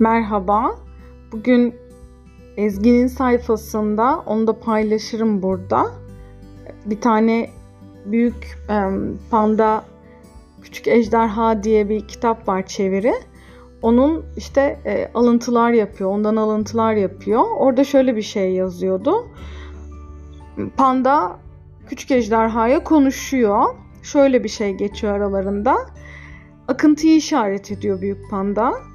Merhaba. Bugün Ezgi'nin sayfasında onu da paylaşırım burada. Bir tane büyük panda küçük ejderha diye bir kitap var çeviri. Onun işte e, alıntılar yapıyor. Ondan alıntılar yapıyor. Orada şöyle bir şey yazıyordu. Panda küçük ejderhaya konuşuyor. Şöyle bir şey geçiyor aralarında. Akıntıyı işaret ediyor büyük panda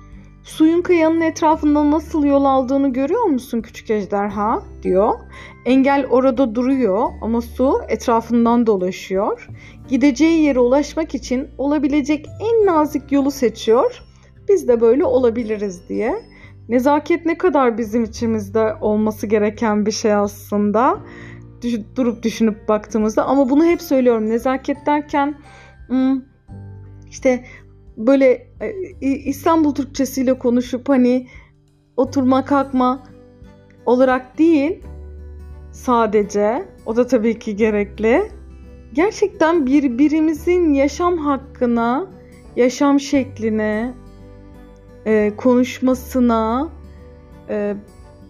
Suyun kayanın etrafında nasıl yol aldığını görüyor musun küçük ejderha diyor. Engel orada duruyor ama su etrafından dolaşıyor. Gideceği yere ulaşmak için olabilecek en nazik yolu seçiyor. Biz de böyle olabiliriz diye. Nezaket ne kadar bizim içimizde olması gereken bir şey aslında. Durup düşünüp baktığımızda ama bunu hep söylüyorum. Nezaket derken hmm, işte böyle e, İstanbul Türkçesiyle konuşup hani oturma kalkma olarak değil sadece o da tabii ki gerekli. Gerçekten birbirimizin yaşam hakkına, yaşam şekline, e, konuşmasına, e,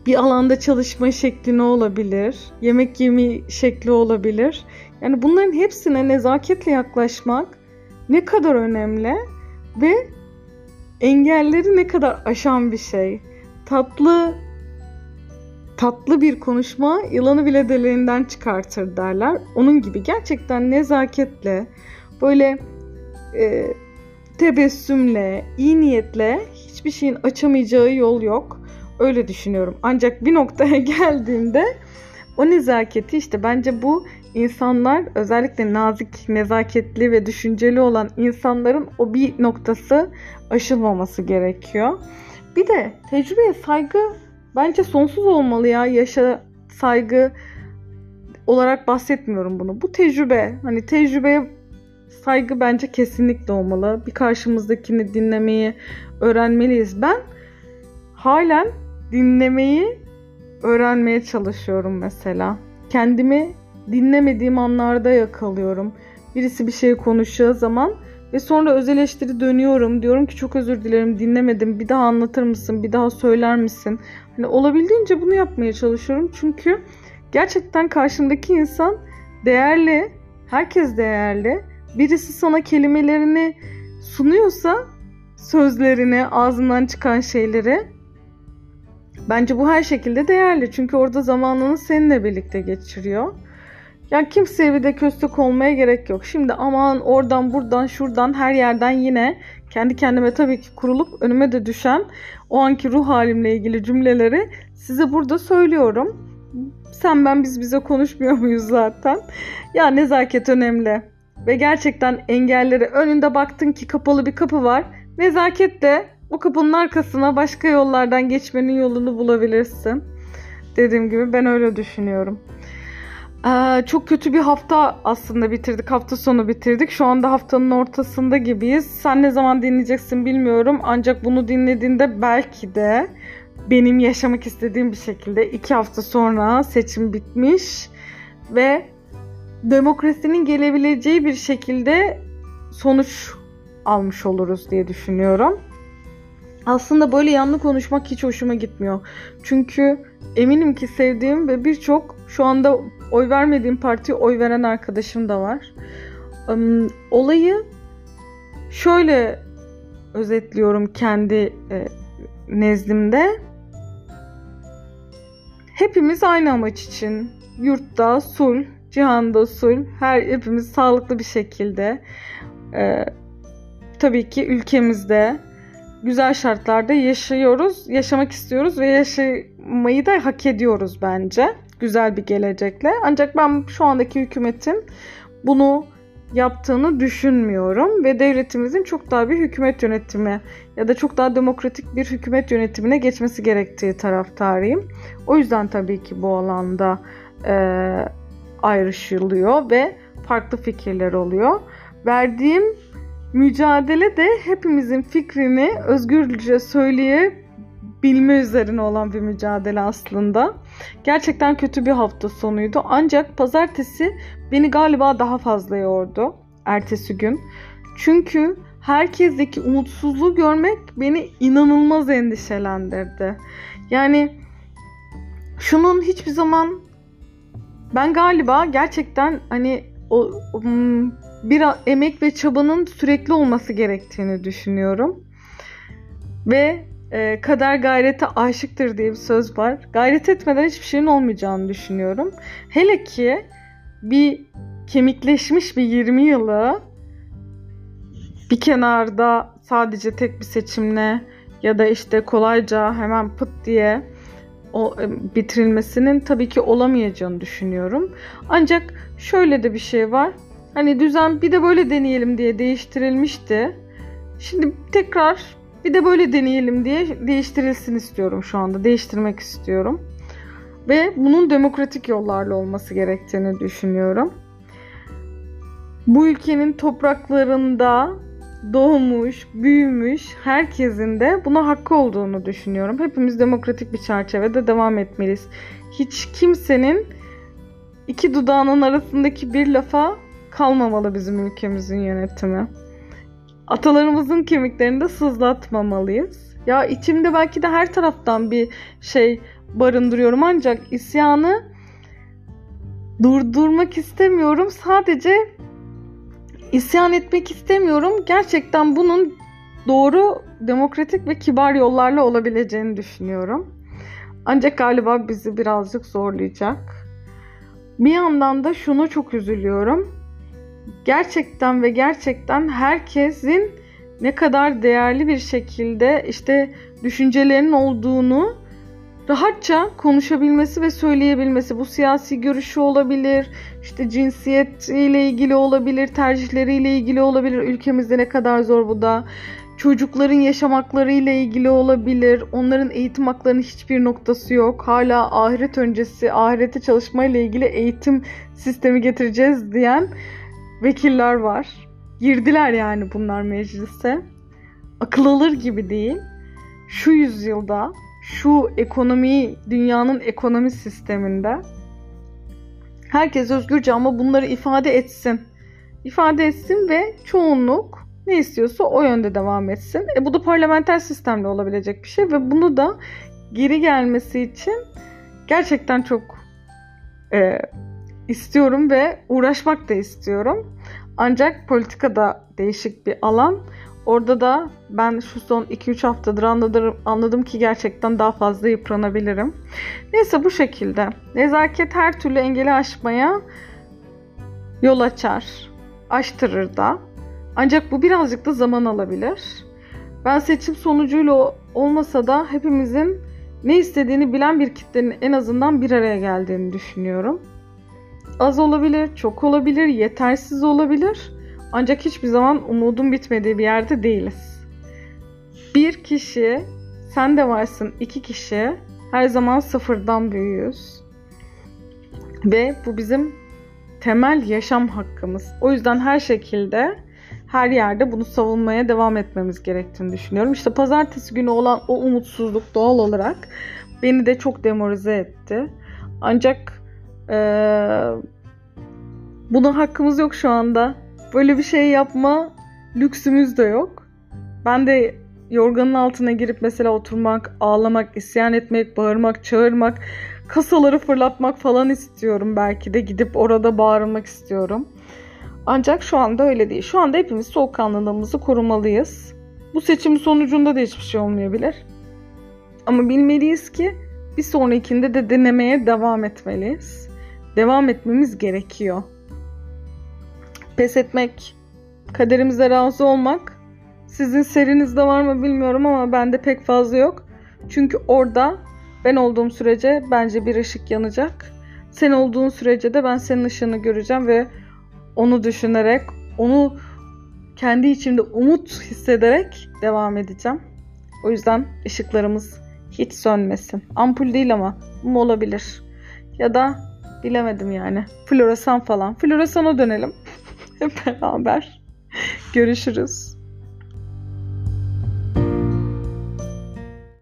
bir alanda çalışma şekli ne olabilir, yemek yeme şekli olabilir. Yani bunların hepsine nezaketle yaklaşmak ne kadar önemli ve engelleri ne kadar aşan bir şey. Tatlı tatlı bir konuşma yılanı bile deliğinden çıkartır derler. Onun gibi gerçekten nezaketle böyle e, tebessümle, iyi niyetle hiçbir şeyin açamayacağı yol yok. Öyle düşünüyorum. Ancak bir noktaya geldiğinde o nezaketi işte bence bu insanlar özellikle nazik, nezaketli ve düşünceli olan insanların o bir noktası aşılmaması gerekiyor. Bir de tecrübeye saygı bence sonsuz olmalı ya. Yaşa saygı olarak bahsetmiyorum bunu. Bu tecrübe hani tecrübeye saygı bence kesinlikle olmalı. Bir karşımızdakini dinlemeyi öğrenmeliyiz. Ben halen dinlemeyi öğrenmeye çalışıyorum mesela. Kendimi dinlemediğim anlarda yakalıyorum. Birisi bir şey konuşuyor zaman ve sonra öz eleştiri dönüyorum. Diyorum ki çok özür dilerim dinlemedim. Bir daha anlatır mısın? Bir daha söyler misin? Hani olabildiğince bunu yapmaya çalışıyorum. Çünkü gerçekten karşımdaki insan değerli. Herkes değerli. Birisi sana kelimelerini sunuyorsa sözlerini, ağzından çıkan şeyleri bence bu her şekilde değerli. Çünkü orada zamanını seninle birlikte geçiriyor. Ya kimseye bir de köstek olmaya gerek yok. Şimdi aman oradan buradan şuradan her yerden yine kendi kendime tabii ki kurulup önüme de düşen o anki ruh halimle ilgili cümleleri size burada söylüyorum. Sen ben biz bize konuşmuyor muyuz zaten? Ya nezaket önemli. Ve gerçekten engelleri önünde baktın ki kapalı bir kapı var. Nezaketle o kapının arkasına başka yollardan geçmenin yolunu bulabilirsin. Dediğim gibi ben öyle düşünüyorum. Ee, çok kötü bir hafta aslında bitirdik. Hafta sonu bitirdik. Şu anda haftanın ortasında gibiyiz. Sen ne zaman dinleyeceksin bilmiyorum. Ancak bunu dinlediğinde belki de benim yaşamak istediğim bir şekilde iki hafta sonra seçim bitmiş ve demokrasinin gelebileceği bir şekilde sonuç almış oluruz diye düşünüyorum. Aslında böyle yanlı konuşmak hiç hoşuma gitmiyor. Çünkü eminim ki sevdiğim ve birçok şu anda oy vermediğim partiye oy veren arkadaşım da var. Olayı şöyle özetliyorum kendi e, nezdimde. Hepimiz aynı amaç için yurtta sul, cihanda sul, her hepimiz sağlıklı bir şekilde e, tabii ki ülkemizde güzel şartlarda yaşıyoruz, yaşamak istiyoruz ve yaşamayı da hak ediyoruz bence. Güzel bir gelecekle. Ancak ben şu andaki hükümetin bunu yaptığını düşünmüyorum ve devletimizin çok daha bir hükümet yönetimi ya da çok daha demokratik bir hükümet yönetimine geçmesi gerektiği taraftarıyım. O yüzden tabii ki bu alanda e, ayrışılıyor ve farklı fikirler oluyor. Verdiğim mücadele de hepimizin fikrini özgürce söyleyebilme üzerine olan bir mücadele aslında. Gerçekten kötü bir hafta sonuydu. Ancak pazartesi beni galiba daha fazla yordu. Ertesi gün. Çünkü herkesteki umutsuzluğu görmek beni inanılmaz endişelendirdi. Yani şunun hiçbir zaman ben galiba gerçekten hani o bir emek ve çabanın sürekli olması gerektiğini düşünüyorum. Ve e, kader gayrete aşıktır diye bir söz var. Gayret etmeden hiçbir şeyin olmayacağını düşünüyorum. Hele ki bir kemikleşmiş bir 20 yılı bir kenarda sadece tek bir seçimle ya da işte kolayca hemen pıt diye o e, bitirilmesinin tabii ki olamayacağını düşünüyorum. Ancak şöyle de bir şey var. Hani düzen bir de böyle deneyelim diye değiştirilmişti. Şimdi tekrar bir de böyle deneyelim diye değiştirilsin istiyorum şu anda. Değiştirmek istiyorum. Ve bunun demokratik yollarla olması gerektiğini düşünüyorum. Bu ülkenin topraklarında doğmuş, büyümüş herkesin de buna hakkı olduğunu düşünüyorum. Hepimiz demokratik bir çerçevede devam etmeliyiz. Hiç kimsenin iki dudağının arasındaki bir lafa kalmamalı bizim ülkemizin yönetimi. Atalarımızın kemiklerini de sızlatmamalıyız. Ya içimde belki de her taraftan bir şey barındırıyorum ancak isyanı durdurmak istemiyorum. Sadece isyan etmek istemiyorum. Gerçekten bunun doğru, demokratik ve kibar yollarla olabileceğini düşünüyorum. Ancak galiba bizi birazcık zorlayacak. Bir yandan da şunu çok üzülüyorum. Gerçekten ve gerçekten herkesin ne kadar değerli bir şekilde işte düşüncelerinin olduğunu rahatça konuşabilmesi ve söyleyebilmesi. Bu siyasi görüşü olabilir, işte cinsiyet ile ilgili olabilir, tercihleriyle ilgili olabilir. Ülkemizde ne kadar zor bu da. Çocukların yaşam hakları ile ilgili olabilir. Onların eğitim haklarının hiçbir noktası yok. Hala ahiret öncesi, ahirete çalışma ile ilgili eğitim sistemi getireceğiz diyen vekiller var. Girdiler yani bunlar meclise. Akıl alır gibi değil. Şu yüzyılda şu ekonomi, dünyanın ekonomi sisteminde herkes özgürce ama bunları ifade etsin. İfade etsin ve çoğunluk ne istiyorsa o yönde devam etsin. E bu da parlamenter sistemde olabilecek bir şey ve bunu da geri gelmesi için gerçekten çok e, istiyorum ve uğraşmak da istiyorum. Ancak politikada değişik bir alan. Orada da ben şu son 2-3 haftadır anladım, anladım ki gerçekten daha fazla yıpranabilirim. Neyse bu şekilde. Nezaket her türlü engeli aşmaya yol açar. Açtırır da. Ancak bu birazcık da zaman alabilir. Ben seçim sonucuyla olmasa da hepimizin ne istediğini bilen bir kitlenin en azından bir araya geldiğini düşünüyorum. Az olabilir, çok olabilir, yetersiz olabilir. Ancak hiçbir zaman umudun bitmediği bir yerde değiliz. Bir kişi, sen de varsın iki kişi, her zaman sıfırdan büyüyoruz. Ve bu bizim temel yaşam hakkımız. O yüzden her şekilde her yerde bunu savunmaya devam etmemiz gerektiğini düşünüyorum. İşte pazartesi günü olan o umutsuzluk doğal olarak beni de çok demoralize etti. Ancak ee, buna hakkımız yok şu anda. Böyle bir şey yapma lüksümüz de yok. Ben de yorganın altına girip mesela oturmak, ağlamak, isyan etmek, bağırmak, çağırmak, kasaları fırlatmak falan istiyorum belki de gidip orada bağırmak istiyorum. Ancak şu anda öyle değil. Şu anda hepimiz soğukkanlılığımızı korumalıyız. Bu seçim sonucunda da hiçbir şey olmayabilir. Ama bilmeliyiz ki bir sonrakinde de denemeye devam etmeliyiz. Devam etmemiz gerekiyor. Pes etmek, kaderimize razı olmak sizin serinizde var mı bilmiyorum ama bende pek fazla yok. Çünkü orada ben olduğum sürece bence bir ışık yanacak. Sen olduğun sürece de ben senin ışığını göreceğim ve onu düşünerek, onu kendi içimde umut hissederek devam edeceğim. O yüzden ışıklarımız hiç sönmesin. Ampul değil ama mum olabilir. Ya da bilemedim yani. Floresan falan. Floresana dönelim. Hep beraber. Görüşürüz.